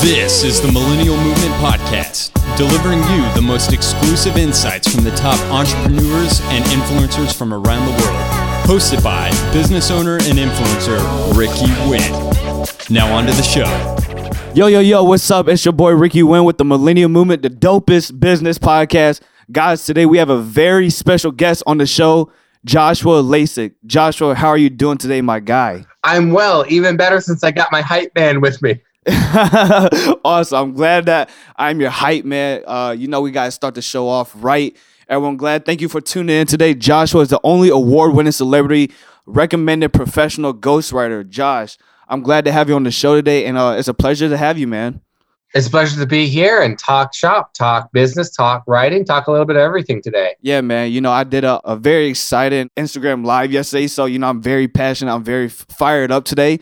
This is the Millennial Movement Podcast, delivering you the most exclusive insights from the top entrepreneurs and influencers from around the world. Hosted by business owner and influencer Ricky Wynn. Now, on to the show. Yo, yo, yo, what's up? It's your boy Ricky Wynn with the Millennial Movement, the dopest business podcast. Guys, today we have a very special guest on the show, Joshua Lisec. Joshua, how are you doing today, my guy? I'm well, even better since I got my hype man with me. awesome. I'm glad that I'm your hype man. Uh, you know, we got to start the show off right. Everyone, glad. Thank you for tuning in today. Joshua is the only award winning celebrity recommended professional ghostwriter. Josh, I'm glad to have you on the show today, and uh, it's a pleasure to have you, man. It's a pleasure to be here and talk shop, talk business, talk writing, talk a little bit of everything today. Yeah, man. You know, I did a, a very exciting Instagram live yesterday. So, you know, I'm very passionate. I'm very f- fired up today,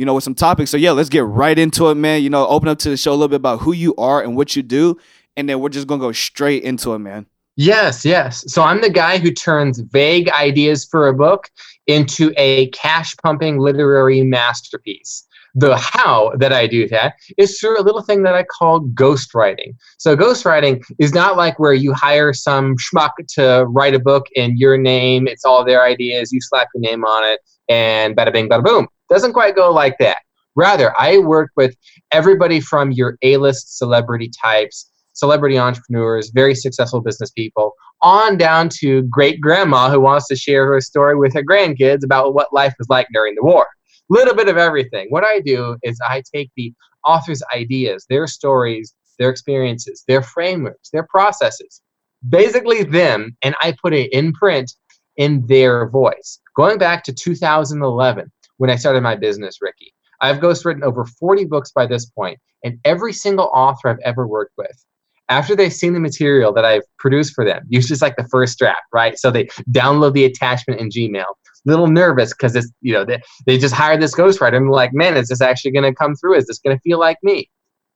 you know, with some topics. So, yeah, let's get right into it, man. You know, open up to the show a little bit about who you are and what you do. And then we're just to go straight into it, man. Yes, yes. So I'm the guy who turns vague ideas for a book into a cash pumping literary masterpiece. The how that I do that is through a little thing that I call ghostwriting. So, ghostwriting is not like where you hire some schmuck to write a book in your name, it's all their ideas, you slap your name on it, and bada bing, bada boom. Doesn't quite go like that. Rather, I work with everybody from your A list celebrity types, celebrity entrepreneurs, very successful business people, on down to great grandma who wants to share her story with her grandkids about what life was like during the war little bit of everything. What I do is I take the author's ideas, their stories, their experiences, their frameworks, their processes, basically them, and I put it in print in their voice. Going back to 2011, when I started my business, Ricky, I've ghostwritten over 40 books by this point, and every single author I've ever worked with, after they've seen the material that I've produced for them, usually it's like the first draft, right? So they download the attachment in Gmail little nervous because it's you know they, they just hired this ghostwriter. I'm like, man, is this actually going to come through? Is this going to feel like me?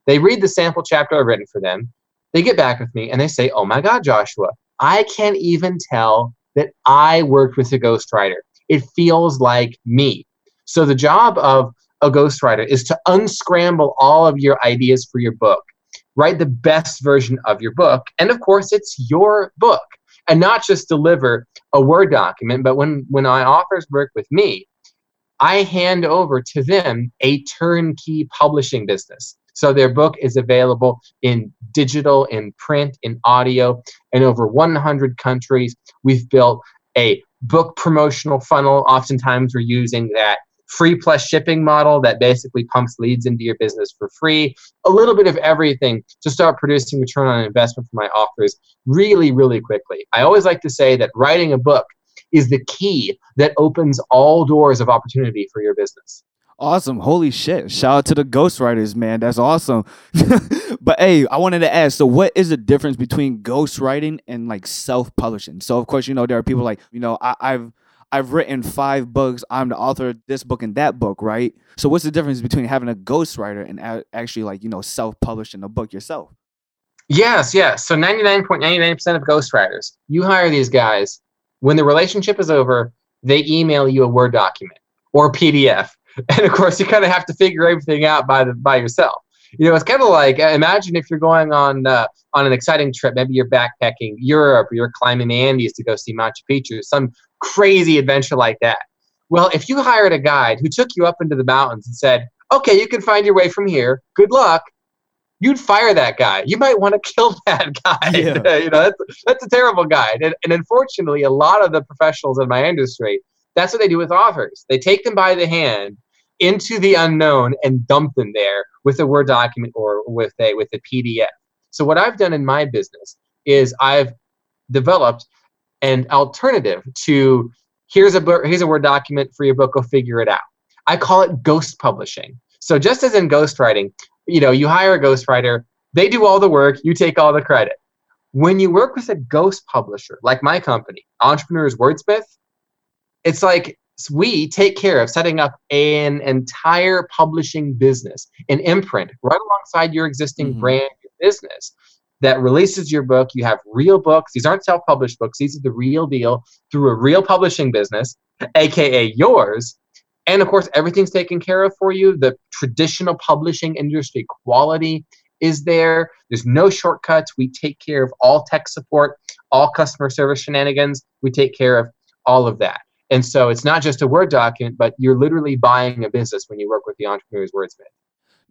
They read the sample chapter I've written for them. They get back with me and they say, oh my God, Joshua, I can't even tell that I worked with a ghostwriter. It feels like me. So the job of a ghostwriter is to unscramble all of your ideas for your book, write the best version of your book, and of course, it's your book and not just deliver a Word document, but when, when my authors work with me, I hand over to them a turnkey publishing business. So their book is available in digital, in print, in audio, in over 100 countries. We've built a book promotional funnel. Oftentimes, we're using that free plus shipping model that basically pumps leads into your business for free. A little bit of everything to start producing return on investment for my offers really, really quickly. I always like to say that writing a book is the key that opens all doors of opportunity for your business. Awesome. Holy shit. Shout out to the ghostwriters, man. That's awesome. but hey, I wanted to ask so, what is the difference between ghostwriting and like self publishing? So, of course, you know, there are people like, you know, I, I've I've written five books. I'm the author of this book and that book, right? So what's the difference between having a ghostwriter and actually like, you know, self-publishing a book yourself? Yes, yes. So 99.99% of ghostwriters, you hire these guys. When the relationship is over, they email you a Word document or PDF. And of course, you kind of have to figure everything out by the by yourself you know, it's kind of like uh, imagine if you're going on uh, on an exciting trip. Maybe you're backpacking Europe, or you're climbing the Andes to go see Machu Picchu, some crazy adventure like that. Well, if you hired a guide who took you up into the mountains and said, "Okay, you can find your way from here. Good luck," you'd fire that guy. You might want to kill that guy. Yeah. you know, that's that's a terrible guide. And, and unfortunately, a lot of the professionals in my industry, that's what they do with authors. They take them by the hand into the unknown and dump them there with a Word document or with a with a PDF. So what I've done in my business is I've developed an alternative to here's a here's a Word document for your book, go figure it out. I call it ghost publishing. So just as in ghostwriting, you know, you hire a ghostwriter, they do all the work, you take all the credit. When you work with a ghost publisher, like my company, Entrepreneurs Wordsmith, it's like we take care of setting up an entire publishing business, an imprint, right alongside your existing mm-hmm. brand, your business that releases your book. You have real books. These aren't self published books, these are the real deal through a real publishing business, AKA yours. And of course, everything's taken care of for you. The traditional publishing industry quality is there. There's no shortcuts. We take care of all tech support, all customer service shenanigans. We take care of all of that. And so it's not just a Word document, but you're literally buying a business when you work with the Entrepreneur's Wordsmith.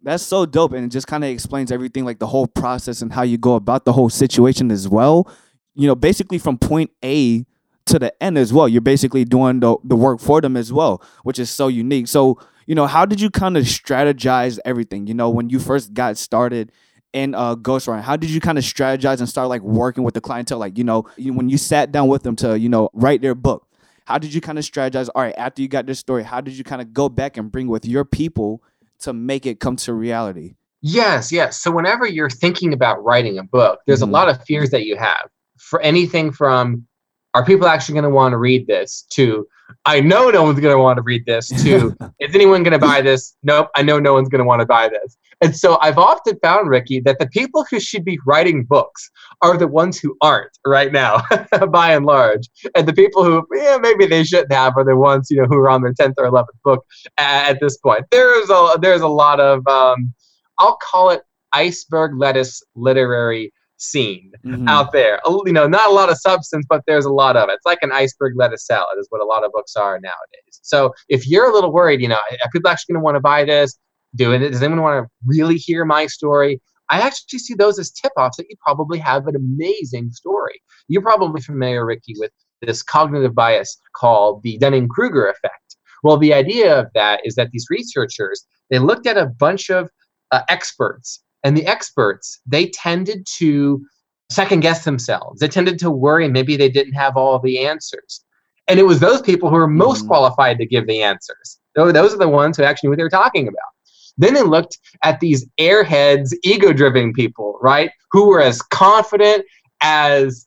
That's so dope. And it just kind of explains everything, like the whole process and how you go about the whole situation as well. You know, basically from point A to the end as well. You're basically doing the, the work for them as well, which is so unique. So, you know, how did you kind of strategize everything? You know, when you first got started in uh, ghostwriting, how did you kind of strategize and start like working with the clientele? Like, you know, you, when you sat down with them to, you know, write their book, how did you kind of strategize? All right, after you got this story, how did you kind of go back and bring with your people to make it come to reality? Yes, yes. So whenever you're thinking about writing a book, there's mm-hmm. a lot of fears that you have for anything from are people actually going to want to read this to i know no one's going to want to read this to is anyone going to buy this? Nope i know no one's going to want to buy this. And so i've often found ricky that the people who should be writing books are the ones who aren't right now by and large. And the people who yeah maybe they shouldn't have are the ones you know who are on their 10th or 11th book at, this point. There's a there's a lot of um, i'll call it iceberg lettuce literary scene mm-hmm. out there. You know, not a lot of substance, but there's a lot of it. It's like an iceberg lettuce salad, is what a lot of books are nowadays. So if you're a little worried, you know, are people actually going to want to buy this? Doing it? Does anyone want to really hear my story? I actually see those as tip offs that you probably have an amazing story. You're probably familiar, Ricky, with this cognitive bias called the Dunning Kruger effect. Well, the idea of that is that these researchers they looked at a bunch of uh, experts and the experts, they tended to second guess themselves. They tended to worry maybe they didn't have all the answers. And it was those people who were most mm-hmm. qualified to give the answers. Those are the ones who actually knew what they were talking about. Then they looked at these airheads, ego driven people, right? Who were as confident as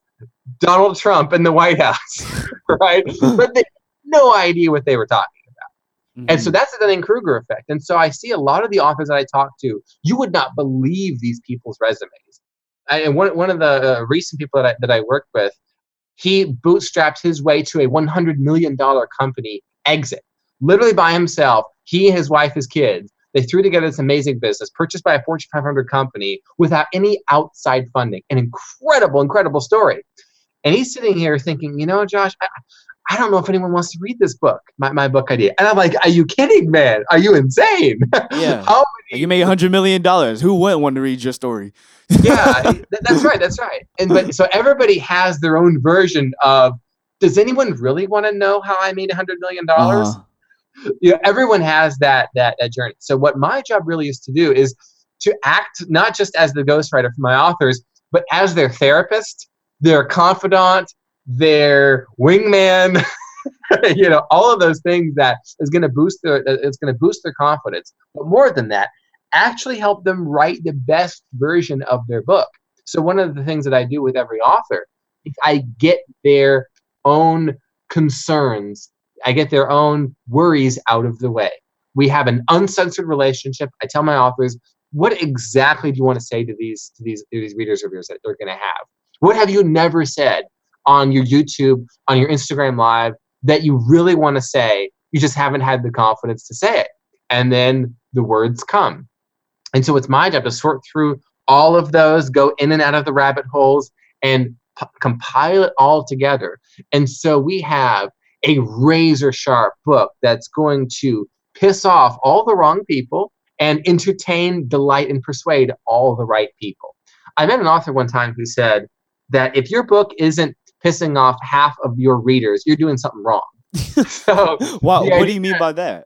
Donald Trump in the White House, right? but they had no idea what they were talking Mm-hmm. And so mm-hmm. that's the Dunning Kruger effect. And so I see a lot of the authors that I talk to, you would not believe these people's resumes. I, and one, one of the uh, recent people that I, that I worked with, he bootstrapped his way to a $100 million company exit, literally by himself. He, his wife, his kids. They threw together this amazing business, purchased by a Fortune 500 company without any outside funding. An incredible, incredible story. And he's sitting here thinking, you know, Josh, I, I don't know if anyone wants to read this book, my, my book idea. And I'm like, are you kidding, man? Are you insane? Yeah. How many- you made hundred million dollars. Who wouldn't want to read your story? yeah, that's right. That's right. And but so everybody has their own version of. Does anyone really want to know how I made a hundred million dollars? Uh-huh. You know, everyone has that, that that journey. So what my job really is to do is to act not just as the ghostwriter for my authors, but as their therapist, their confidant, their wingman, you know, all of those things that is going to boost their it's going to boost their confidence. But more than that, actually help them write the best version of their book. So one of the things that I do with every author is I get their own concerns, I get their own worries out of the way. We have an uncensored relationship. I tell my authors, what exactly do you want to say to these to these to these readers of yours that they're going to have? What have you never said on your YouTube, on your Instagram live that you really want to say, you just haven't had the confidence to say it. And then the words come. And so it's my job to sort through all of those, go in and out of the rabbit holes, and p- compile it all together. And so we have a razor sharp book that's going to piss off all the wrong people and entertain, delight, and persuade all the right people. I met an author one time who said that if your book isn't pissing off half of your readers, you're doing something wrong. so, wow, what do you mean by that?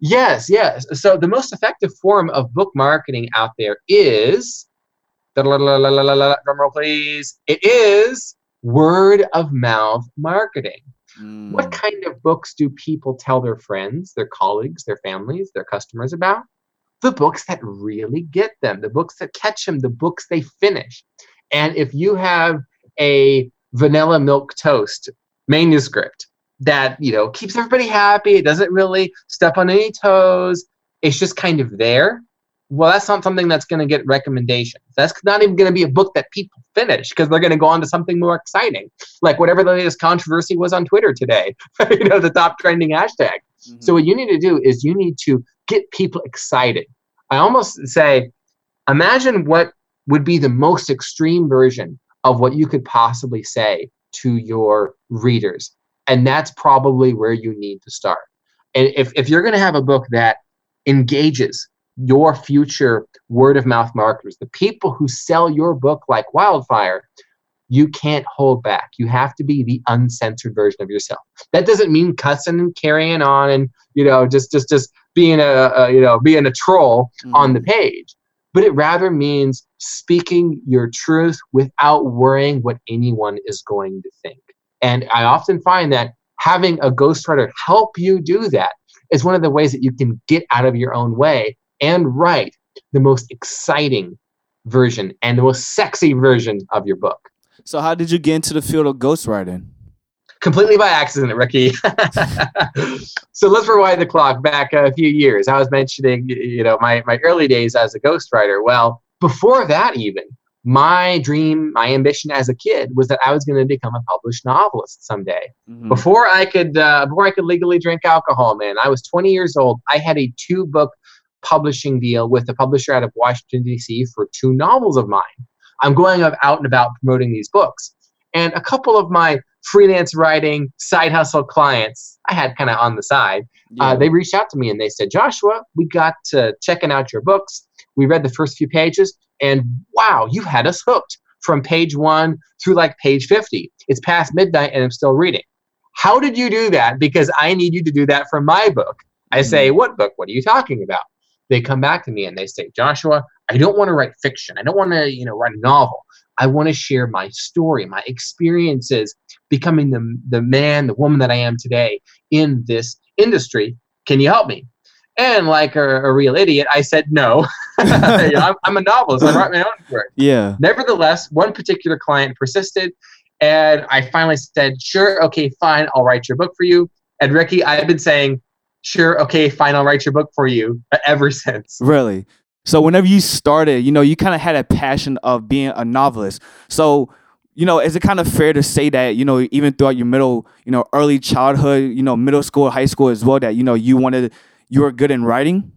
Yes, yes. So the most effective form of book marketing out there is drumroll please. It is word of mouth marketing. Mm. What kind of books do people tell their friends, their colleagues, their families, their customers about? The books that really get them, the books that catch them, the books they finish. And if you have a vanilla milk toast manuscript that you know keeps everybody happy. It doesn't really step on any toes. It's just kind of there. Well that's not something that's going to get recommendations. That's not even going to be a book that people finish because they're going to go on to something more exciting. Like whatever the latest controversy was on twitter today you know the top trending hashtag. Mm-hmm. So what you need to do is you need to get people excited. I almost say, imagine what would be the most extreme version of what you could possibly say to your readers. And that's probably where you need to start. And if, if you're going to have a book that engages your future word of mouth marketers, the people who sell your book like wildfire, you can't hold back. You have to be the uncensored version of yourself. That doesn't mean cussing and carrying on and you know just just just being a, a you know being a troll mm-hmm. on the page, but it rather means speaking your truth without worrying what anyone is going to think. And I often find that having a ghostwriter help you do that is one of the ways that you can get out of your own way and write the most exciting version and the most sexy version of your book. So, how did you get into the field of ghostwriting? Completely by accident, Ricky. so let's rewind the clock back a few years. I was mentioning, you know, my, my early days as a ghostwriter. Well, before that, even my dream, my ambition as a kid was that I was going to become a published novelist someday. Mm-hmm. Before I could, uh, before I could legally drink alcohol, man, I was 20 years old. I had a two book publishing deal with a publisher out of Washington D.C. for two novels of mine. I'm going out and about promoting these books. And a couple of my freelance writing side hustle clients I had kind of on the side, uh, yeah. uh, they reached out to me and they said, Joshua, we got to checking out your books. We read the first few pages, and wow, you had us hooked from page one through like page 50. It's past midnight and I'm still reading. How did you do that? Because I need you to do that for my book. I say, mm-hmm. What book? What are you talking about? They come back to me and they say, Joshua, I don't want to write fiction. I don't want to, you know, write a novel. I want to share my story, my experiences becoming the, the man, the woman that I am today in this industry. Can you help me? And like a, a real idiot, I said no. I'm, I'm, a novelist. I write my own work. Yeah. Nevertheless, one particular client persisted, and I finally said, "Sure, okay, fine. I'll write your book for you." And Ricky, I've been saying, "Sure, okay, fine. I'll write your book for you." Ever since. Really. So whenever you started, you know, you kind of had a passion of being a novelist. So, you know, is it kind of fair to say that, you know, even throughout your middle, you know, early childhood, you know, middle school, high school as well, that, you know, you wanted, you were good in writing?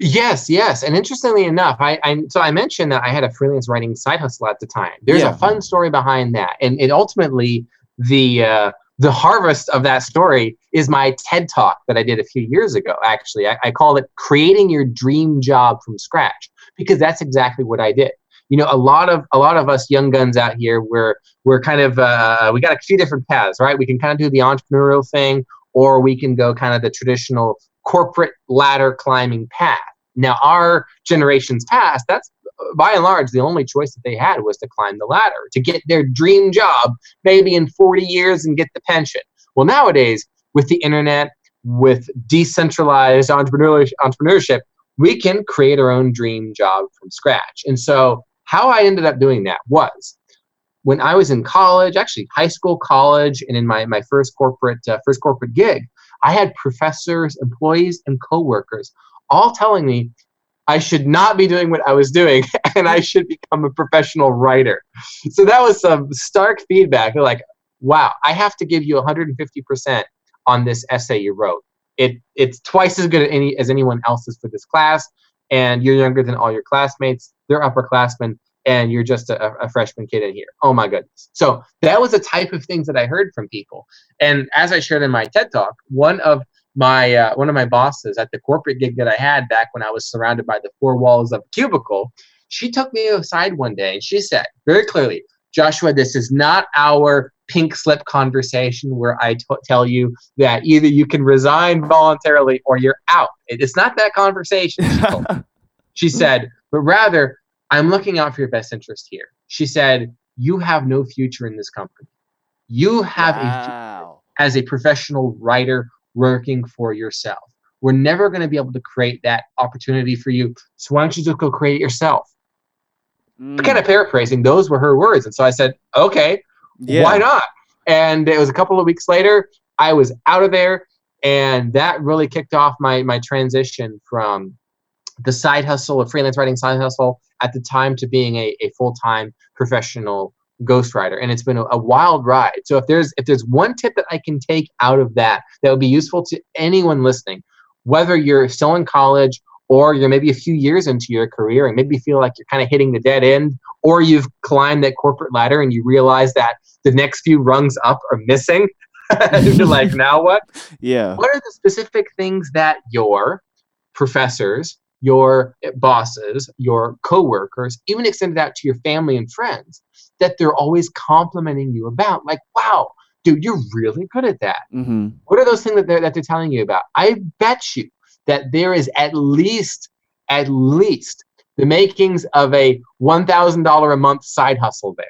Yes, yes. And interestingly enough, I, I so I mentioned that I had a freelance writing side hustle at the time. There's yeah. a fun story behind that. And it ultimately the uh, the harvest of that story is my TED talk that I did a few years ago. Actually, I, I call it "Creating Your Dream Job from Scratch" because that's exactly what I did. You know, a lot of a lot of us young guns out here, we're we're kind of uh, we got a few different paths, right? We can kind of do the entrepreneurial thing, or we can go kind of the traditional corporate ladder climbing path. Now, our generation's past, that's by and large, the only choice that they had was to climb the ladder, to get their dream job, maybe in 40 years and get the pension. Well, nowadays, with the internet, with decentralized entrepreneurship, we can create our own dream job from scratch. And so, how I ended up doing that was when I was in college, actually high school, college, and in my, my first corporate uh, first corporate gig, I had professors, employees, and coworkers all telling me I should not be doing what I was doing and I should become a professional writer. So that was some stark feedback. They're like, wow, I have to give you 150% on this essay you wrote. It, it's twice as good as, any, as anyone else's for this class, and you're younger than all your classmates. They're upperclassmen, and you're just a, a freshman kid in here. Oh my goodness. So that was the type of things that I heard from people. And as I shared in my TED talk, one of my uh, one of my bosses at the corporate gig that I had back when I was surrounded by the four walls of a cubicle, she took me aside one day and she said very clearly, Joshua, this is not our pink slip conversation where I t- tell you that either you can resign voluntarily or you're out. It's not that conversation. She, she said, but rather, I'm looking out for your best interest here. She said, you have no future in this company. You have wow. a as a professional writer working for yourself. We're never going to be able to create that opportunity for you. So why don't you just go create it yourself? Mm. Kind of paraphrasing, those were her words. And so I said, okay, yeah. why not? And it was a couple of weeks later, I was out of there. And that really kicked off my, my transition from the side hustle, a freelance writing side hustle at the time to being a, a full time professional ghostwriter and it's been a, a, wild ride. So if there's if there's one tip that i can take out of that that would be useful to anyone listening whether you're still in college or you're maybe a few years into your career and maybe feel like you're kind of hitting the dead end or you've climbed that corporate ladder and you realize that the next few rungs up are missing you're like now what? Yeah. What are the specific things that your professors your bosses, your coworkers, even extend it out to your family and friends, that they're always complimenting you about. Like, wow, dude, you're really good at that. Mm-hmm. What are those things that they're, that they're telling you about? I bet you that there is at least, at least the makings of a $1,000 a month side hustle there.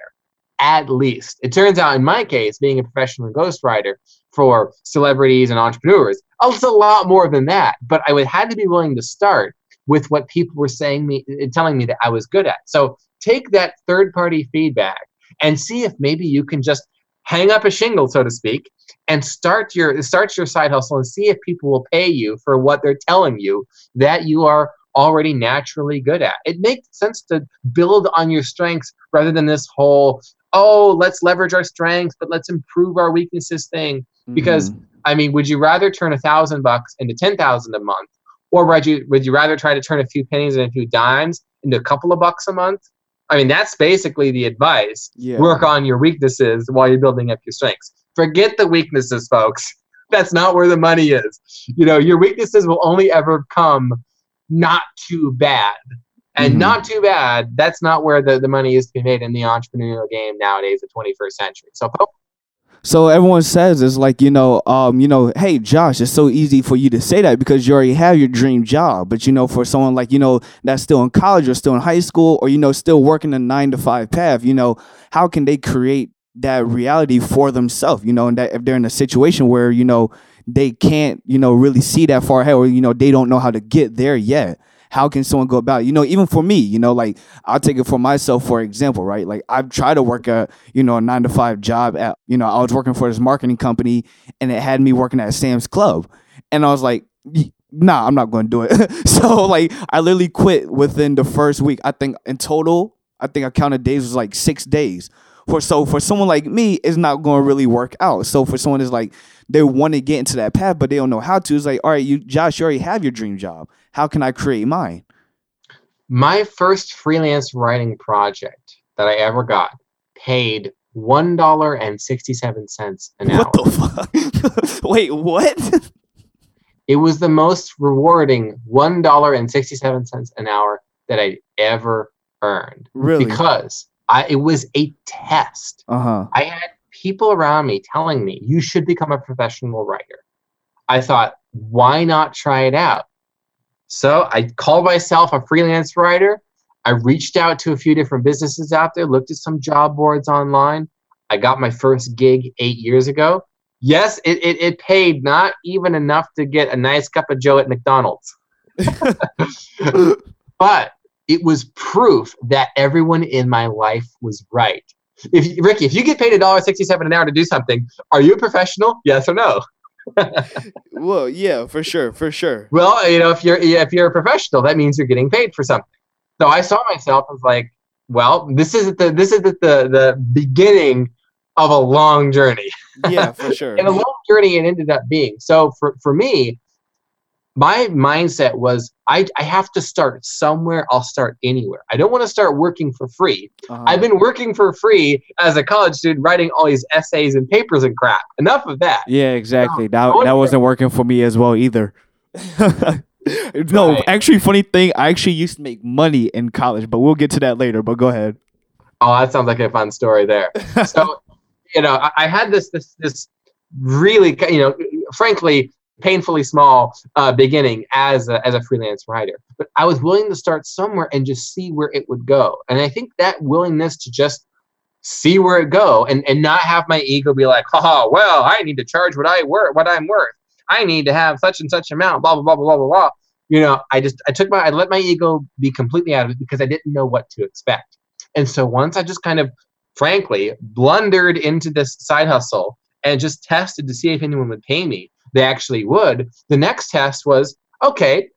At least. It turns out, in my case, being a professional ghostwriter for celebrities and entrepreneurs, it's a lot more than that. But I would had to be willing to start with what people were saying me uh, telling me that I was good at. So take that third party feedback and see if maybe you can just hang up a shingle, so to speak, and start your start your side hustle and see if people will pay you for what they're telling you that you are already naturally good at. It makes sense to build on your strengths rather than this whole oh let's leverage our strengths but let's improve our weaknesses thing because mm-hmm. I mean, would you rather turn a thousand bucks into ten thousand a month, or would you would you rather try to turn a few pennies and a few dimes into a couple of bucks a month? I mean, that's basically the advice. Yeah. Work on your weaknesses while you're building up your strengths. Forget the weaknesses, folks. That's not where the money is. You know, your weaknesses will only ever come not too bad. And mm-hmm. not too bad, that's not where the, the money is to be made in the entrepreneurial game nowadays, the 21st century. So so everyone says it's like, you know, um, you know, hey Josh, it's so easy for you to say that because you already have your dream job. But you know, for someone like, you know, that's still in college or still in high school or, you know, still working a nine to five path, you know, how can they create that reality for themselves? You know, and that if they're in a situation where, you know, they can't, you know, really see that far ahead or, you know, they don't know how to get there yet how can someone go about it? You know, even for me, you know, like I'll take it for myself, for example, right? Like I've tried to work a, you know, a nine to five job at, you know, I was working for this marketing company and it had me working at Sam's Club. And I was like, nah, I'm not going to do it. so like I literally quit within the first week. I think in total, I think I counted days was like six days. For so for someone like me, it's not going to really work out. So for someone is like they want to get into that path, but they don't know how to. It's like, all right, you Josh, you already have your dream job. How can I create mine? My first freelance writing project that I ever got paid one dollar and sixty seven cents an hour. What the fuck? Wait, what? it was the most rewarding one dollar and sixty seven cents an hour that I ever earned. Really? Because I, it was a test. Uh-huh. I had people around me telling me you should become a professional writer. I thought, why not try it out? So I called myself a freelance writer. I reached out to a few different businesses out there, looked at some job boards online. I got my first gig eight years ago. Yes, it, it, it paid not even enough to get a nice cup of Joe at McDonald's. but it was proof that everyone in my life was right. If Ricky, if you get paid a dollar sixty-seven an hour to do something, are you a professional? Yes or no? well, yeah, for sure, for sure. Well, you know, if you're if you're a professional, that means you're getting paid for something. So I saw myself as like, well, this is the this is the the, the beginning of a long journey. Yeah, for sure. and a long journey it ended up being. So for for me, my mindset was I, I have to start somewhere i'll start anywhere. I don't want to start working for free. Uh-huh. i've been working for free as a college student writing all these essays and papers and crap. Enough of that. Yeah exactly. That, that wasn't working for me as well either. No right. actually funny thing i actually used to make money in college but we'll get to that later but go ahead. Oh that sounds like a fun story there. So you know I, I had this this this really you know frankly painfully small uh, beginning as a, as a freelance writer, but I was willing to start somewhere and just see where it would go. And I think that willingness to just see where it go and, and not have my ego be like, oh, well, I need to charge what I worth, what I'm worth. I need to have such and such amount, blah, blah, blah, blah, blah, blah. You know, I just, I took my, I let my ego be completely out of it because I didn't know what to expect. And so once I just kind of, frankly, blundered into this side hustle and just tested to see if anyone would pay me, they actually would. The next test was okay,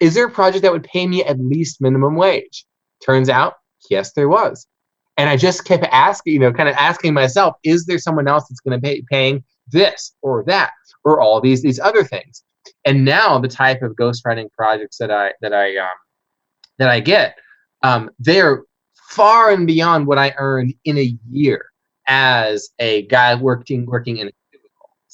is there a project that would pay me at least minimum wage? Turns out, yes, there was. And I just kept asking, you know, kind of asking myself, is there someone else that's going to be paying this or that or all these these other things? And now the type of ghostwriting projects that I that I um, that I get, um, they're far and beyond what I earned in a year as a guy working working in.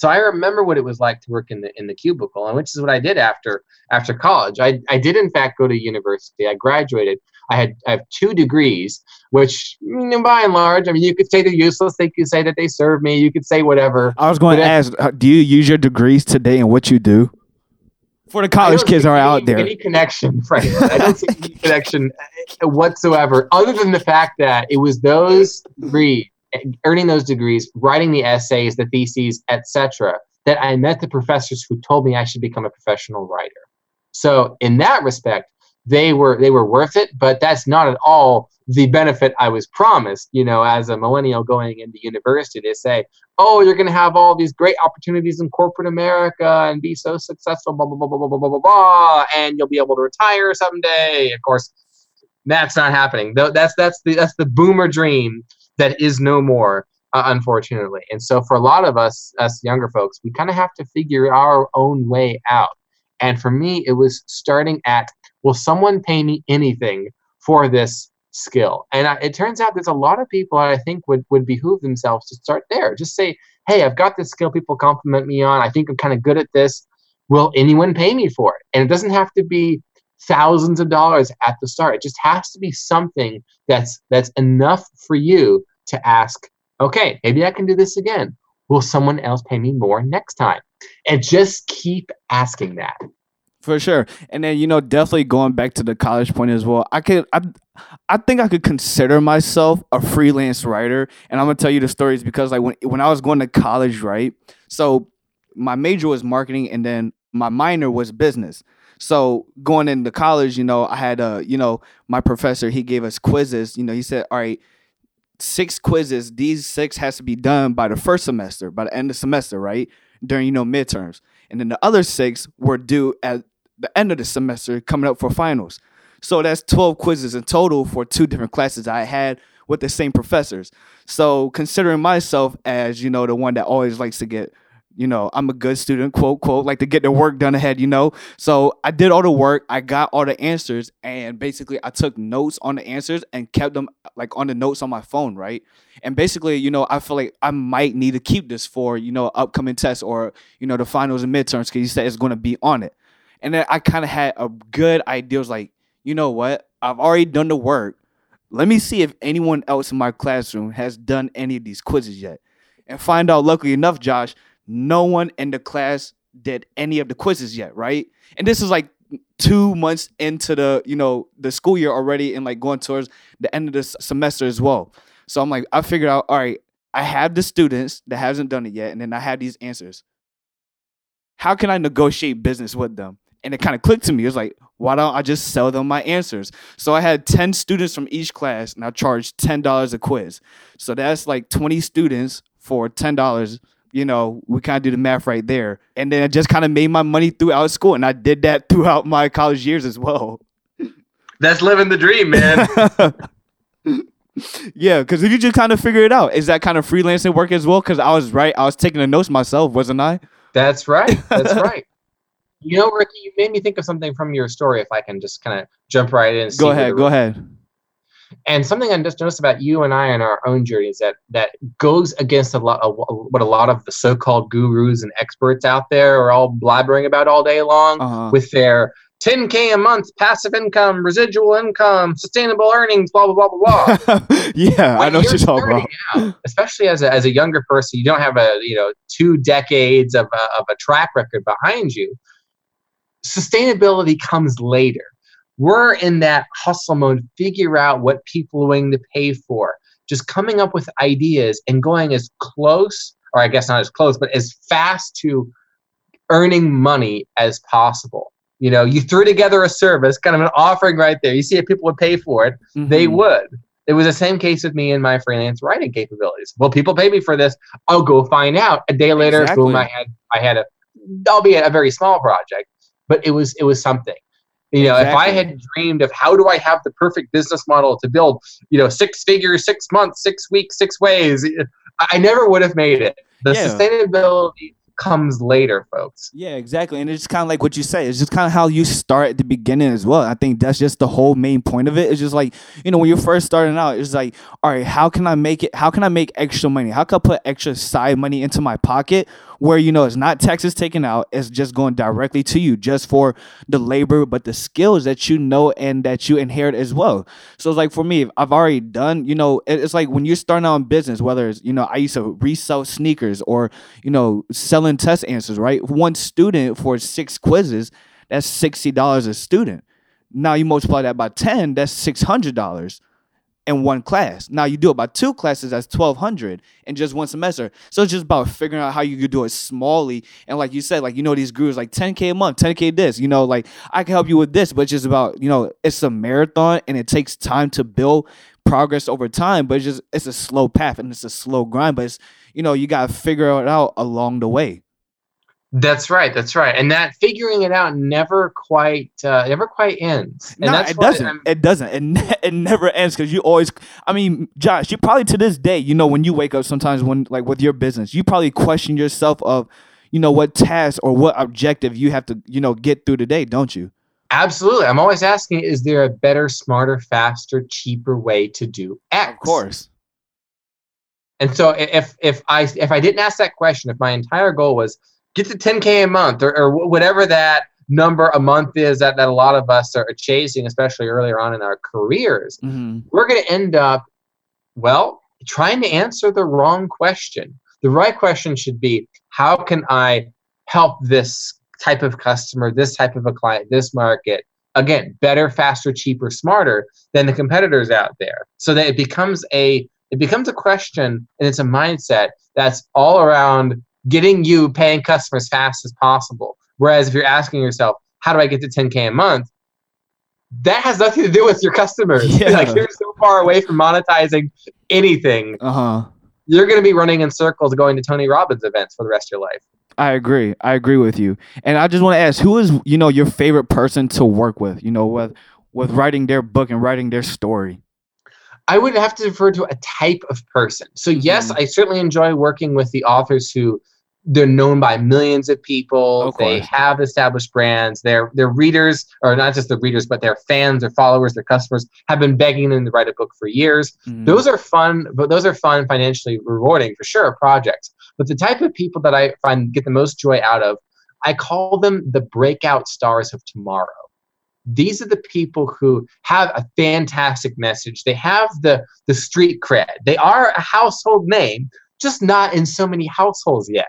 So I remember what it was like to work in the in the cubicle, and which is what I did after after college. I I did in fact go to university. I graduated. I had I have two degrees, which know, by and large, I mean, you could say they're useless. They could say that they serve me. You could say whatever. I was going to ask, uh, do you use your degrees today and what you do? For the college kids are out there. Any connection, right? I don't see any connection whatsoever, other than the fact that it was those degrees, earning those degrees, writing the essays, the theses, etc., that I met the professors who told me I should become a professional writer. So, in that respect, they were they were worth it but that's not at all the benefit i was promised you know as a millennial going into university they say oh you're going to have all these great opportunities in corporate america and be so successful blah blah blah blah blah blah blah blah and you'll be able to retire someday of course that's not happening that's that's the that's the boomer dream that is no more uh, unfortunately and so for a lot of us us younger folks we kind of have to figure our own way out and for me it was starting at will someone pay me anything for this skill? And I, it turns out there's a lot of people I think would, would behoove themselves to start there. Just say, hey, I've got this skill people compliment me on. I think I'm kind of good at this. Will anyone pay me for it? And it doesn't have to be thousands of dollars at the start. It just has to be something that's that's enough for you to ask, okay, maybe I can do this again. Will someone else pay me more next time? And just keep asking that. For sure. And then, you know, definitely going back to the college point as well. I could I I think I could consider myself a freelance writer. And I'm gonna tell you the stories because like when when I was going to college, right? So my major was marketing and then my minor was business. So going into college, you know, I had a, you know, my professor, he gave us quizzes. You know, he said, All right, six quizzes, these six has to be done by the first semester, by the end of semester, right? During, you know, midterms. And then the other six were due at the end of the semester coming up for finals. So that's 12 quizzes in total for two different classes I had with the same professors. So considering myself as, you know, the one that always likes to get, you know, I'm a good student, quote, quote, like to get the work done ahead, you know. So I did all the work, I got all the answers, and basically I took notes on the answers and kept them like on the notes on my phone, right? And basically, you know, I feel like I might need to keep this for, you know, upcoming tests or, you know, the finals and midterms because he said it's going to be on it. And then I kind of had a good idea. Was like, you know what? I've already done the work. Let me see if anyone else in my classroom has done any of these quizzes yet. And find out, luckily enough, Josh, no one in the class did any of the quizzes yet, right? And this is like two months into the, you know, the school year already and like going towards the end of the semester as well. So I'm like, I figured out, all right, I have the students that hasn't done it yet, and then I have these answers. How can I negotiate business with them? and it kind of clicked to me. It was like, why don't I just sell them my answers? So I had 10 students from each class and I charged $10 a quiz. So that's like 20 students for $10. You know, we kind of do the math right there. And then I just kind of made my money throughout school. And I did that throughout my college years as well. That's living the dream, man. yeah, because if you just kind of figure it out, is that kind of freelancing work as well? Because I was right. I was taking the notes myself, wasn't I? That's right. That's right. You know, Ricky, you made me think of something from your story. If I can just kind of jump right in. go ahead. Go ahead. And something I just noticed about you and I in our own journeys that that goes against a lot of what a lot of the so-called gurus and experts out there are all blabbering about all day long uh-huh. with their 10k a month passive income, residual income, sustainable earnings, blah blah blah blah blah. yeah, when I know what you're talking about. Out, especially as a, as a younger person, you don't have a you know two decades of a, of a track record behind you sustainability comes later. We're in that hustle mode, figure out what people are willing to pay for, just coming up with ideas and going as close, or I guess not as close, but as fast to earning money as possible. You know, you threw together a service, kind of an offering right there. You see if people would pay for it, mm-hmm. they would. It was the same case with me and my freelance writing capabilities. Well, people pay me for this. I'll go find out. A day later, exactly. boom, I had I had a albeit a very small project, but it was it was something. You know, if I had dreamed of how do I have the perfect business model to build, you know, six figures, six months, six weeks, six ways, I never would have made it. The Yeah. sustainability comes later, folks. Yeah, exactly. And it's kind of like what you say. It's just kind of how you start at the beginning as well. I think that's just the whole main point of it. It's just like, you know, when you're first starting out, it's like, all right, how can I make it? How can I make extra money? How can I put extra side money into my pocket where, you know, it's not taxes taken out, it's just going directly to you just for the labor, but the skills that you know and that you inherit as well. So it's like for me, I've already done, you know, it's like when you're starting out in business, whether it's, you know, I used to resell sneakers or, you know, selling test answers, right? One student for six quizzes, that's $60 a student. Now you multiply that by 10, that's $600 in one class. Now you do it by two classes, that's 1200 in just one semester. So it's just about figuring out how you could do it smallly. And like you said, like, you know, these groups like 10K a month, 10K this, you know, like I can help you with this, but it's just about, you know, it's a marathon and it takes time to build progress over time, but it's just, it's a slow path and it's a slow grind, but it's, you know, you got to figure it out along the way. That's right. That's right. And that figuring it out never quite, uh, never quite ends. And no, that's it doesn't. I'm- It doesn't. It, ne- it never ends because you always. I mean, Josh, you probably to this day, you know, when you wake up, sometimes when like with your business, you probably question yourself of, you know, what task or what objective you have to, you know, get through the day, don't you? Absolutely. I'm always asking, is there a better, smarter, faster, cheaper way to do X? Of course. And so if if I if I didn't ask that question, if my entire goal was get to 10k a month or, or whatever that number a month is that, that a lot of us are chasing, especially earlier on in our careers, hmm we're going to end up, well, trying to answer the wrong question. The right question should be, how can I help this type of customer, this type of a client, this market, again, better, faster, cheaper, smarter than the competitors out there. So that it becomes a it becomes a question and it's a mindset that's all around getting you paying customers fast as possible. Whereas if you're asking yourself, how do I get to 10K a month? That has nothing to do with your customers. Yeah. like you're so far away from monetizing anything. Uh huh. You're going to be running in circles going to Tony Robbins events for the rest of your life. I agree. I agree with you. And I just want to ask, who is you know your favorite person to work with? You know, with with writing their book and writing their story. I would have to refer to a type of person. So yes, Mhm. I certainly enjoy working with the authors who they're known by millions of people. Of they have established brands. Their their readers, or not just the readers, but their fans, their followers, their customers have been begging them to write a book for years. Mhm. Those are fun, but those are fun, financially rewarding for sure projects. But the type of people that I find get the most joy out of, I call them the breakout stars of tomorrow. These are the people who have a fantastic message. They have the the street cred. They are a household name, just not in so many households yet.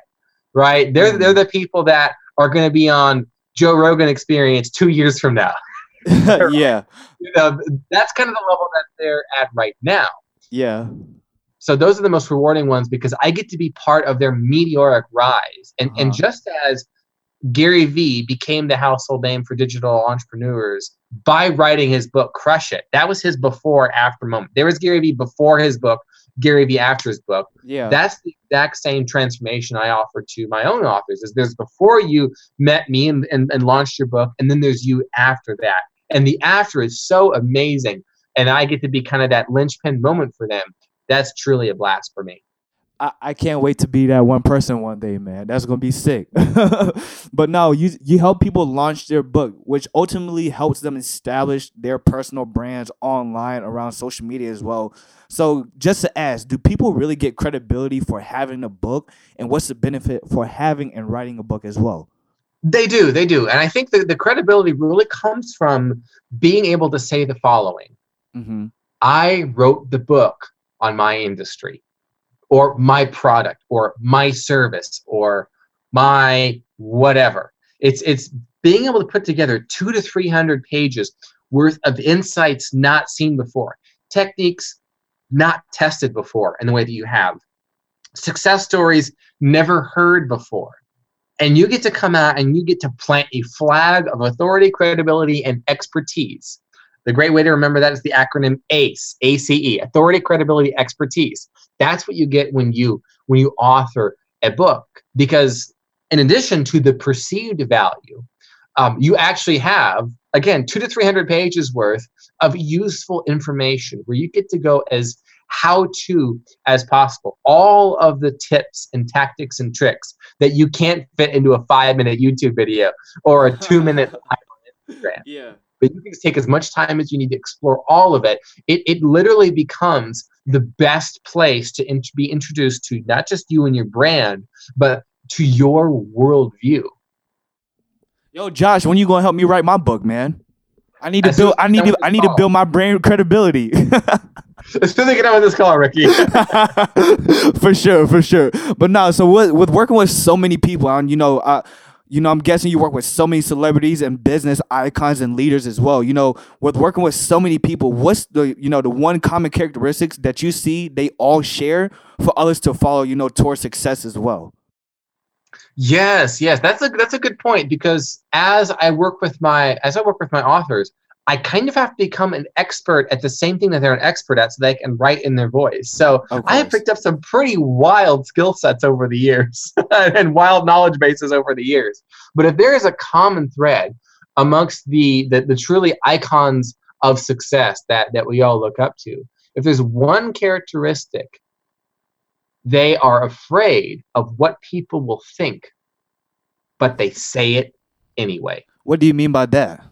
Right? They're they're the people that are going to be on Joe Rogan Experience two years from now. yeah. You know, that's kind of the level that they're at right now. Yeah. So those are the most rewarding ones because I get to be part of their meteoric rise. And and Uh-huh. just as Gary Vee became the household name for digital entrepreneurs by writing his book Crush It. That was his before after moment. There was Gary Vee before his book, Gary Vee after his book. Yeah. That's the exact same transformation I offer to my own authors. Is there's before you met me and, and, and launched your book, and then there's you after that. And the after is so amazing. And I get to be kind of that linchpin moment for them. That's truly a blast for me. I, I can't wait to be that one person one day, man. That's gonna be sick. but no, you you help people launch their book, which ultimately helps them establish their personal brands online around social media as well. So just to ask, do people really get credibility for having a book, and what's the benefit for having and writing a book as well? They do, they do. And I think that the credibility really comes from being able to say the following Mm-hmm. I wrote the book on my industry, or my product, or my service, or my whatever. It's it's being able to put together two to three hundred pages worth of insights not seen before, techniques not tested before in the way that you have, success stories never heard before. And you get to come out and you get to plant a flag of authority, credibility, and expertise. The great way to remember that is the acronym ACE, ACE, authority, credibility, expertise. That's what you get when you when you author a book. Because in addition to the perceived value, um, you actually have again, two to 300 pages worth of useful information where you get to go as how to as possible. All of the tips and tactics and tricks that you can't fit into a five minute YouTube video or a two minute Instagram. Yeah. But you can take as much time as you need to explore all of it. It, it literally becomes the best place to in- be introduced to not just you and your brand, but to your worldview. Yo, Josh, when you gonna help me write my book, man? I need to As build. I need to. I need to build my brand credibility. As soon as I get out of this call, Ricky. for sure, for sure. But no, so with, with working with so many people, and you know, uh, you know, I'm guessing you work with so many celebrities and business icons and leaders as well. You know, with working with so many people, what's the you know the one common characteristics that you see they all share for others to follow? You know, towards success as well. Yes, yes, that's a that's a good point because as I work with my as I work with my authors, I kind of have to become an expert at the same thing that they're an expert at, so they can write in their voice. So I have picked up some pretty wild skill sets over the years and wild knowledge bases over the years. But if there is a common thread amongst the the, the truly icons of success that that we all look up to, if there's one characteristic they are afraid of what people will think, but they say it anyway. What do you mean by that?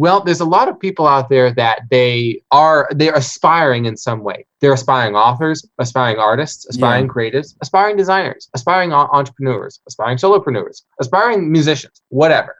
Well, there's a lot of people out there that they are they're aspiring in some way. They're aspiring authors, aspiring artists, aspiring creatives, aspiring designers, aspiring entrepreneurs, aspiring solopreneurs, aspiring musicians, whatever.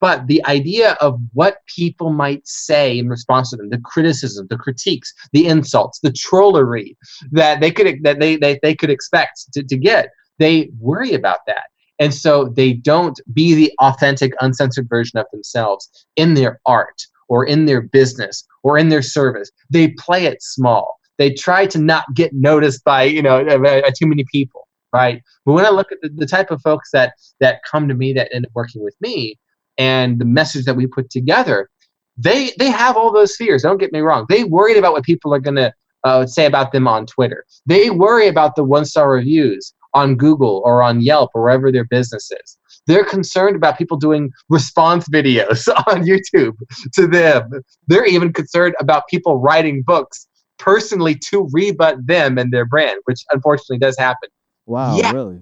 But the idea of what people might say in response to them, the criticism, the critiques, the insults, the trollery that they could that they they, they could expect to, to get, they worry about that. And so they don't be the authentic, uncensored version of themselves in their art or in their business or in their service. They play it small. They try to not get noticed by you know too many people, right? But when I look at the, the type of folks that that come to me that end up working with me, and the message that we put together, they they have all those fears. Don't get me wrong. They worried about what people are gonna uh, say about them on Twitter. They worry about the one star reviews on Google or on Yelp or wherever their business is. They're concerned about people doing response videos on YouTube to them. They're even concerned about people writing books personally to rebut them and their brand, which unfortunately does happen. Wow, Yeah. really?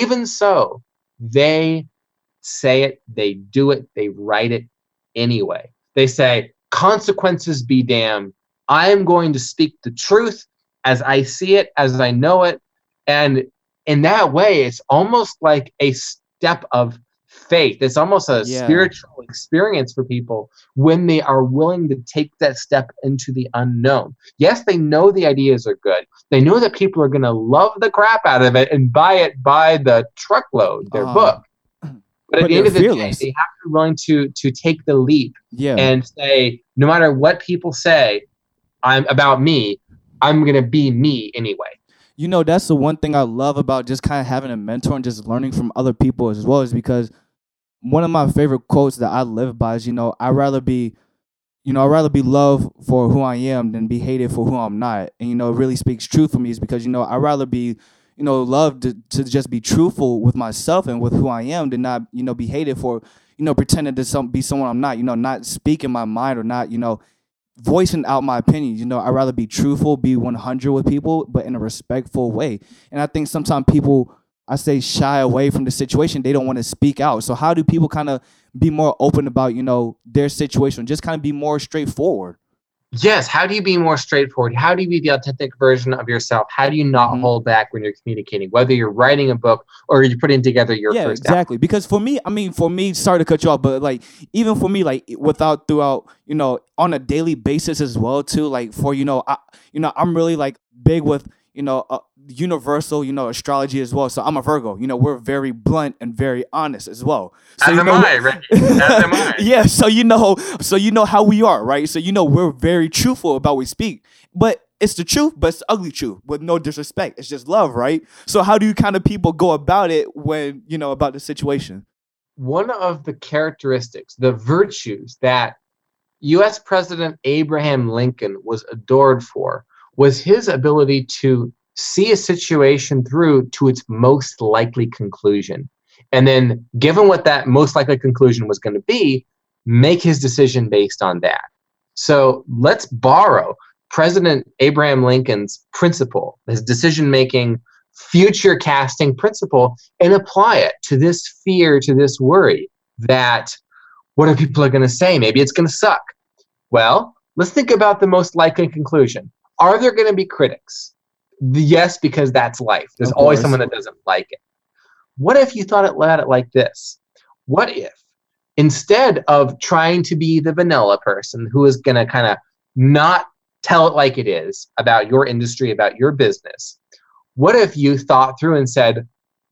Even so, they say it, they do it, they write it anyway. They say, consequences be damned. I am going to speak the truth as I see it, as I know it. And in that way, it's almost like a step of faith. It's almost a Yeah. spiritual experience for people when they are willing to take that step into the unknown. Yes, they know the ideas are good. They know that people are going to love the crap out of it and buy it by the truckload, their Uh, book. But at the end of the fearless. day, they have to be willing to to take the leap Yeah. and say, no matter what people say, I'm about me, I'm gonna be me anyway. You know, that's the one thing I love about just kind of having a mentor and just learning from other people as well, is because one of my favorite quotes that I live by is, you know, I'd rather be, you know, I'd rather be loved for who I am than be hated for who I'm not. And, you know, it really speaks truth for me is because, you know, I'd rather be, you know, loved to, to just be truthful with myself and with who I am than not, you know, be hated for, you know, pretending to some, be someone I'm not, you know, not speaking my mind or not, you know, voicing out my opinions. You know, I'd rather be truthful, be 100 with people, but in a respectful way. And I think sometimes people, I say, shy away from the situation. They don't want to speak out. So how do people kind of be more open about, you know, their situation? Just kind of be more straightforward. Yes, how do you be more straightforward? How do you be the authentic version of yourself? How do you not Mhm. hold back when you're communicating, whether you're writing a book or you're putting together your yeah, first album? exactly. Because for me, I mean, for me, sorry to cut you off, but like even for me, like without throughout, you know, on a daily basis as well too. Like for you know, I you know, I'm really like big with you know uh, universal you know astrology as well. So I'm a Virgo. You know, we're very blunt and very honest as well. So As you am I, Ricky. As am I. yeah, so you know, so you know how we are, right? So you know we're very truthful about what we speak, but it's the truth, but it's the ugly truth with no disrespect. It's just love, right? So how do you kind of people go about it when you know about the situation? one of the characteristics, the virtues that US President Abraham Lincoln was adored for was his ability to see a situation through to its most likely conclusion. And then, given what that most likely conclusion was going to be, make his decision based on that. So let's borrow President Abraham Lincoln's principle, his decision making, future casting principle, and apply it to this fear, to this worry that what are people are going to say? Maybe it's going to suck. Well, let's think about the most likely conclusion. Are there going to be critics? Yes, because that's life. There's always someone that doesn't like it. What if you thought it at it like this? What if instead of trying to be the vanilla person who is going to kind of not tell it like it is about your industry, about your business, what if you thought through and said,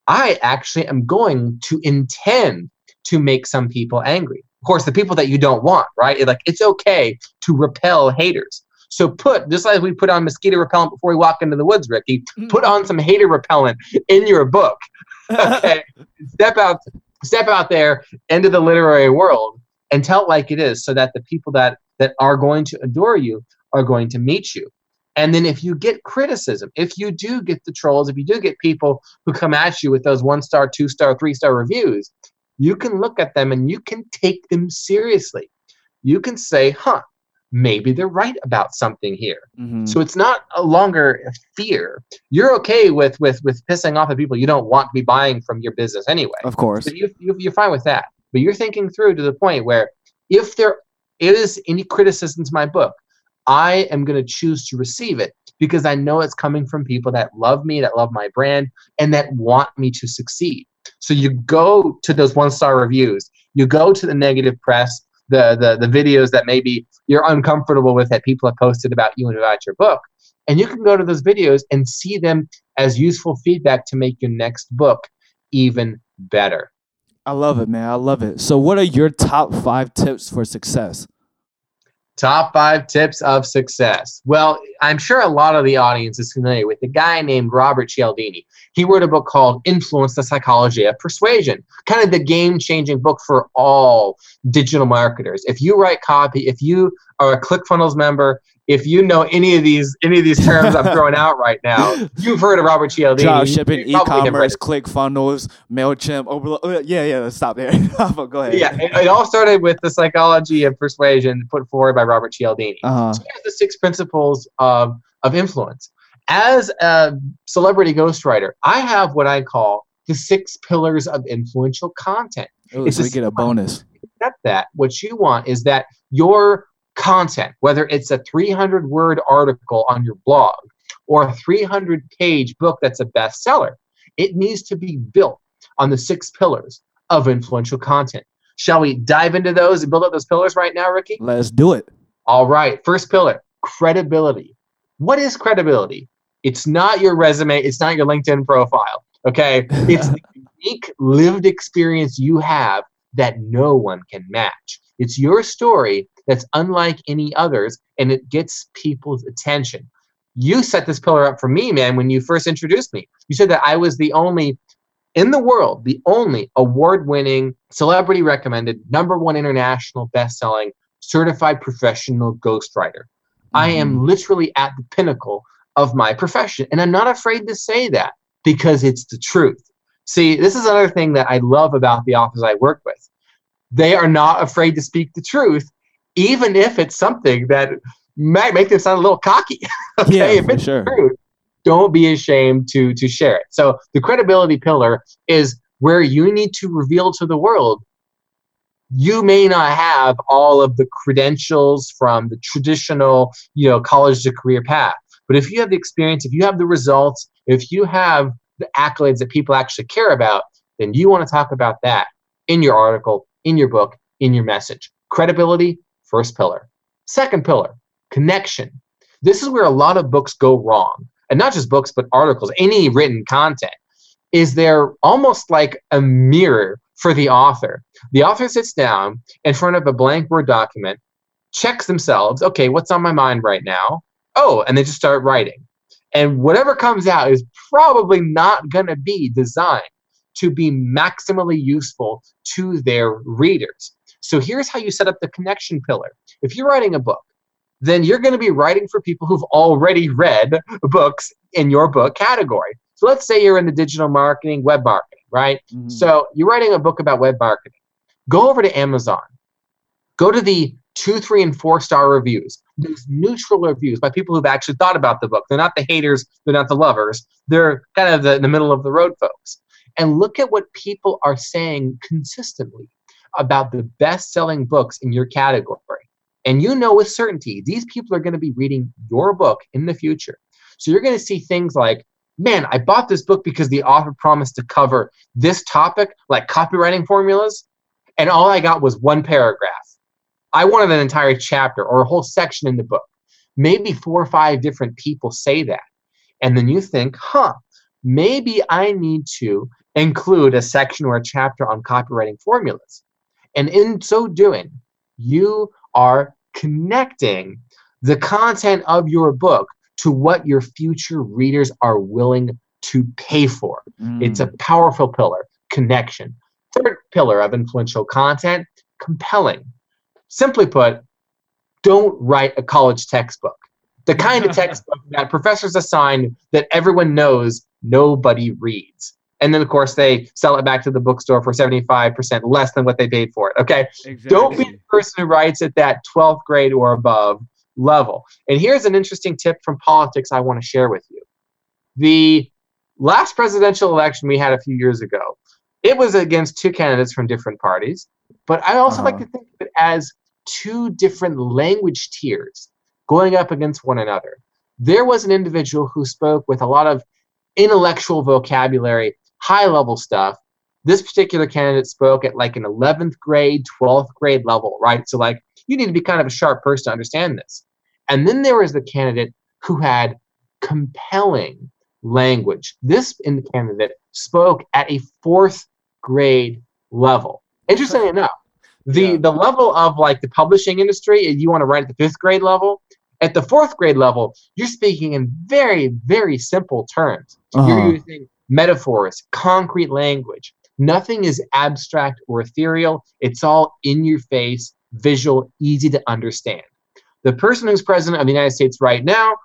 I actually am going to intend to make some people angry? Of course, the people that you don't want, right? Like it's okay to repel haters. So put just like we put on mosquito repellent before we walk into the woods, Ricky. Mm. Put on some hater repellent in your book. Okay, step out, step out there into the literary world and tell it like it is, so that the people that that are going to adore you are going to meet you. And then if you get criticism, if you do get the trolls, if you do get people who come at you with those one star, two star, three star reviews, you can look at them and you can take them seriously. You can say, huh, maybe they're right about something here. Mm-hmm. So it's not a longer fear. You're okay with with with pissing off the people you don't want to be buying from your business anyway. Of course, so you, you you're fine with that. But you're thinking through to the point where if there is any criticism to my book, I am going to choose to receive it because I know it's coming from people that love me, that love my brand, and that want me to succeed. So you go to those one star reviews, you go to the negative press, the, the the videos that maybe you're uncomfortable with that people have posted about you and about your book, and you can go to those videos and see them as useful feedback to make your next book even better. I love it, man. I love it. So, what are your top five tips for success? Top five tips of success. Well, I'm sure a lot of the audience is familiar with a guy named Robert Cialdini. He wrote a book called Influence the Psychology of Persuasion, kind of the game changing book for all digital marketers. If you write copy, if you are a ClickFunnels member, if you know any of these any of these terms I'm throwing out right now, you've heard of Robert Cialdini. Drop shipping, e-commerce, click funnels, Mailchimp. Over, oh, yeah, yeah. Let's stop there. Go ahead. Yeah, it, it, all started with the psychology of persuasion put forward by Robert Cialdini. Uh-huh. So here's the six principles of of influence. As a celebrity ghostwriter, I have what I call the six pillars of influential content. Ooh, so we get a bonus. Accept that. What you want is that your content, whether it's a 300 word article on your blog or a 300 page book that's a bestseller, it needs to be built on the six pillars of influential content. Shall we dive into those and build up those pillars right now, Ricky? Let's do it. All right. First pillar credibility. What is credibility? It's not your resume, it's not your LinkedIn profile. Okay. It's the unique lived experience you have that no one can match. It's your story that's unlike any others and it gets people's attention. You set this pillar up for me, man, when you first introduced me. You said that I was the only in the world, the only award winning, celebrity recommended, number one international best selling, certified professional ghostwriter. Mm-hmm. I am literally at the pinnacle of my profession. And I'm not afraid to say that because it's the truth. See, this is another thing that I love about the office I work with. They are not afraid to speak the truth even if it's something that might make them sound a little cocky. okay, yeah, if it's sure. true, don't be ashamed to to share it. So the credibility pillar is where you need to reveal to the world you may not have all of the credentials from the traditional, you know, college to career path. But if you have the experience, if you have the results, if you have the accolades that people actually care about, then you want to talk about that in your article, in your book, in your message. Credibility First pillar. Second pillar, connection. This is where a lot of books go wrong. And not just books, but articles, any written content. Is there almost like a mirror for the author? The author sits down in front of a blank Word document, checks themselves, okay, what's on my mind right now? Oh, and they just start writing. And whatever comes out is probably not going to be designed to be maximally useful to their readers. So here's how you set up the connection pillar. If you're writing a book, then you're going to be writing for people who've already read books in your book category. So let's say you're in the digital marketing, web marketing, right? Mm-hmm. So you're writing a book about web marketing. Go over to Amazon. Go to the two, three, and four star reviews, those neutral reviews by people who've actually thought about the book. They're not the haters, they're not the lovers, they're kind of the, the middle of the road folks. And look at what people are saying consistently about the best selling books in your category. And you know with certainty, these people are going to be reading your book in the future. So you're going to see things like, man, I bought this book because the author promised to cover this topic, like copywriting formulas, and all I got was one paragraph. I wanted an entire chapter or a whole section in the book. Maybe four or five different people say that. And then you think, huh, maybe I need to include a section or a chapter on copywriting formulas. And in so doing, you are connecting the content of your book to what your future readers are willing to pay for. Mm. It's a powerful pillar, connection. Third pillar of influential content, compelling. Simply put, don't write a college textbook. The kind of textbook that professors assign that everyone knows nobody reads. And then, of course, they sell it back to the bookstore for 75% less than what they paid for it. Okay. Exactly. Don't be the person who writes at that 12th grade or above level. And here's an interesting tip from politics I want to share with you. The last presidential election we had a few years ago, it was against two candidates from different parties. But I also uh-huh. like to think of it as two different language tiers going up against one another. There was an individual who spoke with a lot of intellectual vocabulary, high level stuff. This particular candidate spoke at like an 11th grade, 12th grade level, right? So, like, you need to be kind of a sharp person to understand this. And then there was the candidate who had compelling language. This candidate spoke at a fourth grade level. Interestingly enough, the, yeah. the level of like the publishing industry, you want to write at the fifth grade level. At the fourth grade level, you're speaking in very, very simple terms. Uh-huh. You're using metaphors, concrete language. Nothing is abstract or ethereal. It's all in your face, visual, easy to understand the person who's president of the United States right now,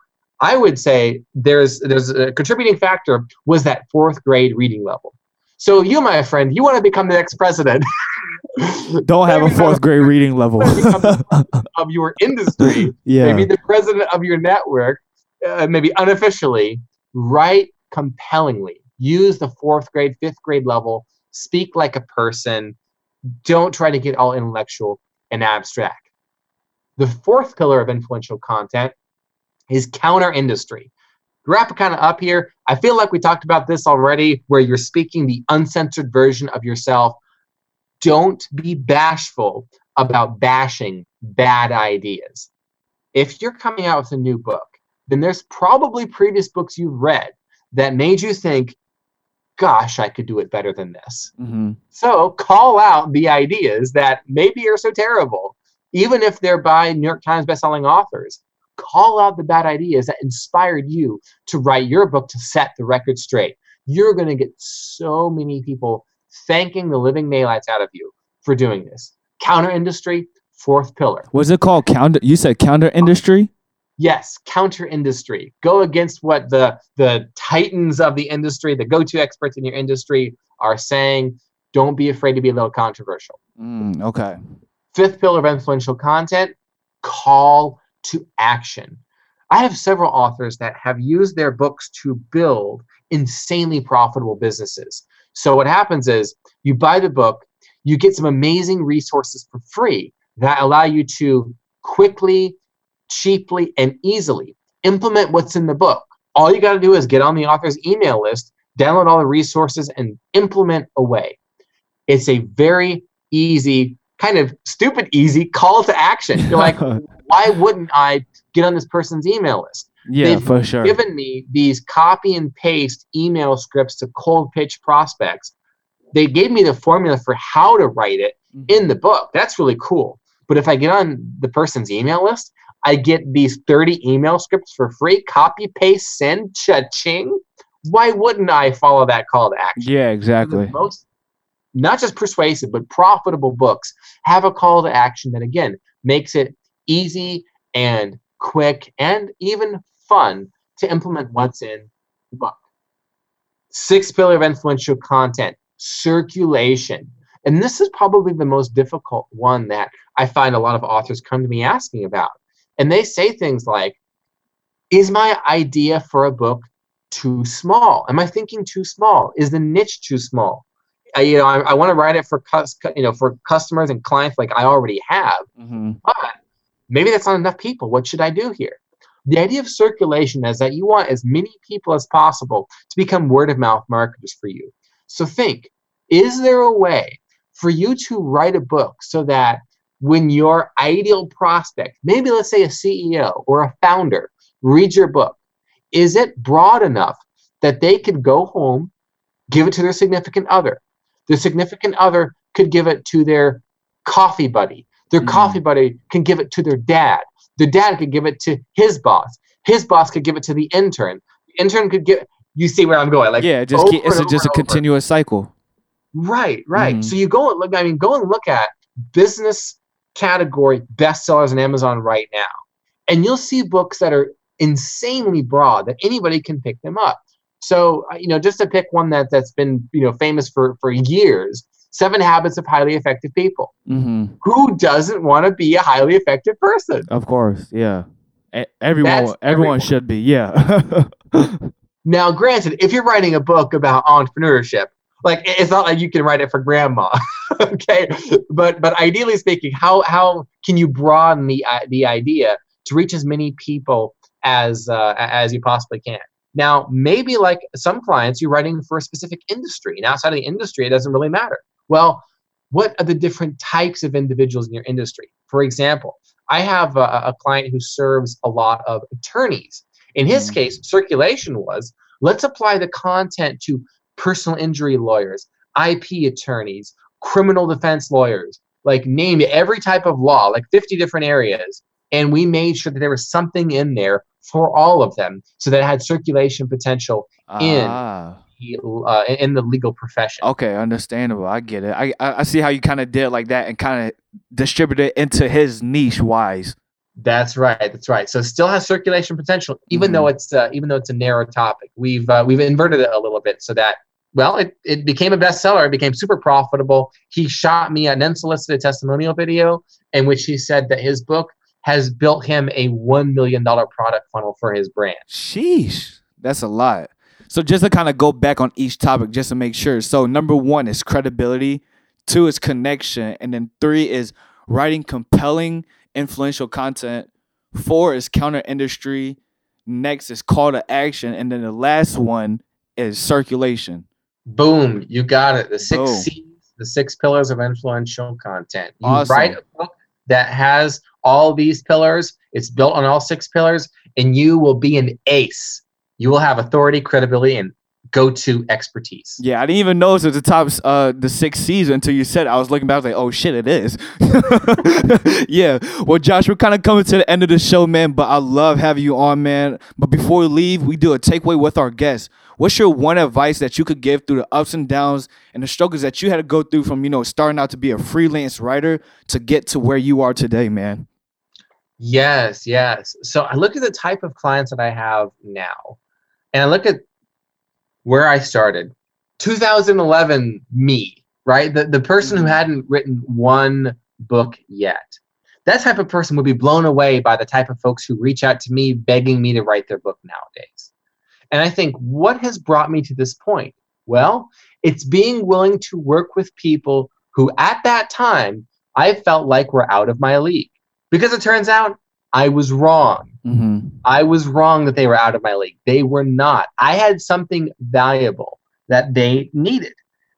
I would say there's there's a contributing factor was that fourth grade reading level. So you, my friend, you want to become the next president. Don't have a fourth grade reading level of your industry. Yeah. Maybe the president of your network, uh, maybe unofficially, write compellingly. Use the fourth grade, fifth grade level. Speak like a person. Don't try to get all intellectual and abstract. The fourth pillar of influential content is counter industry. Wrap kind of up here. I feel like we talked about this already, where you're speaking the uncensored version of yourself. Don't be bashful about bashing bad ideas. If you're coming out with a new book, then there's probably previous books you've read that made you think, gosh, I could do it better than this. Mm-hmm. So call out the ideas that maybe are so terrible even if they're by New York Times bestselling authors. Call out the bad ideas that inspired you to write your book to set the record straight. You're going to get so many people thanking the living daylights out of you for doing this. Counter industry, fourth pillar. Was it called counter? You said counter industry? Yes, counter industry. Go against what the the titans of the industry, the go-to experts in your industry are saying. Don't be afraid to be a little controversial. Mm, okay. Fifth pillar of influential content call to action. I have several authors that have used their books to build insanely profitable businesses. So, what happens is you buy the book, you get some amazing resources for free that allow you to quickly, cheaply, and easily implement what's in the book. All you got to do is get on the author's email list, download all the resources, and implement away. It's a very easy kind of stupid easy call to action. You're like, why wouldn't I get on this person's email list? Yeah, They've for sure. Given me these copy and paste email scripts to cold pitch prospects. They gave me the formula for how to write it mm-hmm. in the book. That's really cool. But if I get on the person's email list, I get these 30 email scripts for free, copy, paste, send, cha-ching. Why wouldn't I follow that call to action? Yeah, exactly. Most not just persuasive, but profitable books have a call to action that, again, makes it easy and quick and even fun to implement what's in the book. Sixth pillar of influential content circulation. And this is probably the most difficult one that I find a lot of authors come to me asking about. And they say things like, Is my idea for a book too small? Am I thinking too small? Is the niche too small? I, you know, I, I want to write it for cus- you know for customers and clients like I already have, Mm-hmm. but maybe that's not enough people. What should I do here? The idea of circulation is that you want as many people as possible to become word of mouth marketers for you. So think, is there a way for you to write a book so that when your ideal prospect, maybe let's say a CEO or a founder, reads your book, is it broad enough that they could go home, give it to their significant other? Their significant other could give it to their coffee buddy. Their Mhm. coffee buddy can give it to their dad. The dad could give it to his boss. His boss could give it to the intern. The intern could give. You see where I'm going? Like yeah, just keep, it's a, just a continuous cycle. Right, right. Mhm. So you go and look. I mean, go and look at business category bestsellers on Amazon right now, and you'll see books that are insanely broad that anybody can pick them up. So uh, you know, just to pick one that that's been you know famous for for years, Seven Habits of Highly Effective People. hmm Who doesn't want to be a highly effective person? Of course, yeah. Everyone, everyone everyone. should be, yeah. Now, granted, if you're writing a book about entrepreneurship, like it's not like you can write it for grandma, okay? But but ideally speaking, how how can you broaden the i- the idea to reach as many people as uh, as you possibly can? Now, maybe like some clients, you're writing for a specific industry, and outside of the industry, it doesn't really matter. Well, what are the different types of individuals in your industry? For example, I have a, a client who serves a lot of attorneys. In his Mhm. case, circulation was let's apply the content to personal injury lawyers, IP attorneys, criminal defense lawyers, like name every type of law, like 50 different areas. And we made sure that there was something in there for all of them so that it had circulation potential In. ah, uh, in the legal profession. okay, understandable. I get it. I I, I see how you kind of did like that and kind of distributed it into his niche wise. That's right. That's right. So it still has circulation potential, even though it's uh, even though it's a narrow topic. We've uh, we've inverted it a little bit so that well, it, it became a bestseller. It became super profitable. He shot me an unsolicited testimonial video in which he said that his book has built him a one million dollar product funnel for his brand. Sheesh, that's a lot. So just to kind of go back on each topic, just to make sure. So number one is credibility, two is connection, and then three is writing compelling, influential content. Four is counter industry. Next is call to action, and then the last one is circulation. Boom, you got it. The six Boom. C's, the six pillars of influential content. You Awesome. write a book that has all these pillars, it's built on all six pillars, and you will be an ace. You will have authority, credibility, and go-to expertise. Yeah, I didn't even notice at the top uh the sixth season until you said it. I was looking back, I was like, oh shit, it is. yeah. Well, Josh, we're kind of coming to the end of the show, man. But I love having you on, man. But before we leave, we do a takeaway with our guests. What's your one advice that you could give through the ups and downs and the struggles that you had to go through from, you know, starting out to be a freelance writer to get to where you are today, man? Yes, yes. So I look at the type of clients that I have now, and I look at where I started. 2011 me, right? The the person who Mhm. hadn't written one book yet. That type of person would be blown away by the type of folks who reach out to me begging me to write their book nowadays. And I think what has brought me to this point? Well, it's being willing to work with people who at that time I felt like were out of my league. Because it turns out I was wrong. Mm-hmm. I was wrong that they were out of my league. They were not. I had something valuable that they needed.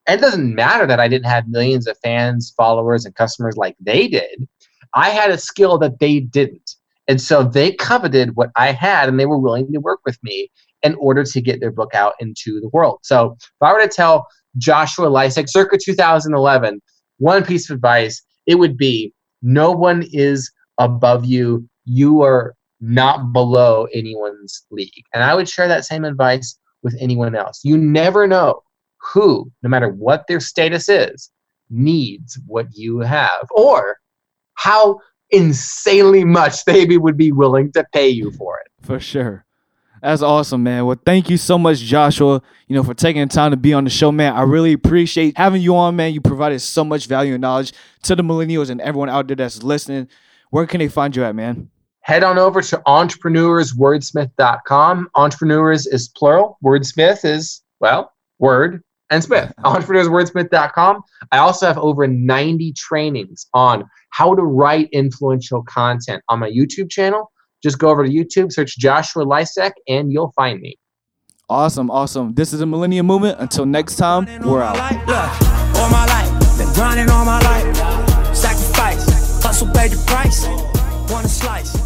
And it doesn't matter that I didn't have millions of fans, followers, and customers like they did. I had a skill that they didn't. And so they coveted what I had and they were willing to work with me in order to get their book out into the world. So if I were to tell Joshua Lisec circa 2011 one piece of advice, it would be no one is above you. You are not below anyone's league. And I would share that same advice with anyone else. You never know who, no matter what their status is, needs what you have or how insanely much they would be willing to pay you for it. For sure. That's awesome, man. Well, thank you so much, Joshua, you know, for taking the time to be on the show, man. I really appreciate having you on, man. You provided so much value and knowledge to the millennials and everyone out there that's listening. Where can they find you at, man? Head on over to entrepreneurswordsmith.com. Entrepreneurs is plural. Wordsmith is, well, word and Smith. Entrepreneurswordsmith.com. I also have over 90 trainings on how to write influential content on my YouTube channel just go over to YouTube, search Joshua Lisek, and you'll find me. Awesome, awesome. This is the Millennium Movement. Until next time, we're out. all my life, been grinding all my life. Sacrifice, hustle, pay the price. Wanna slice.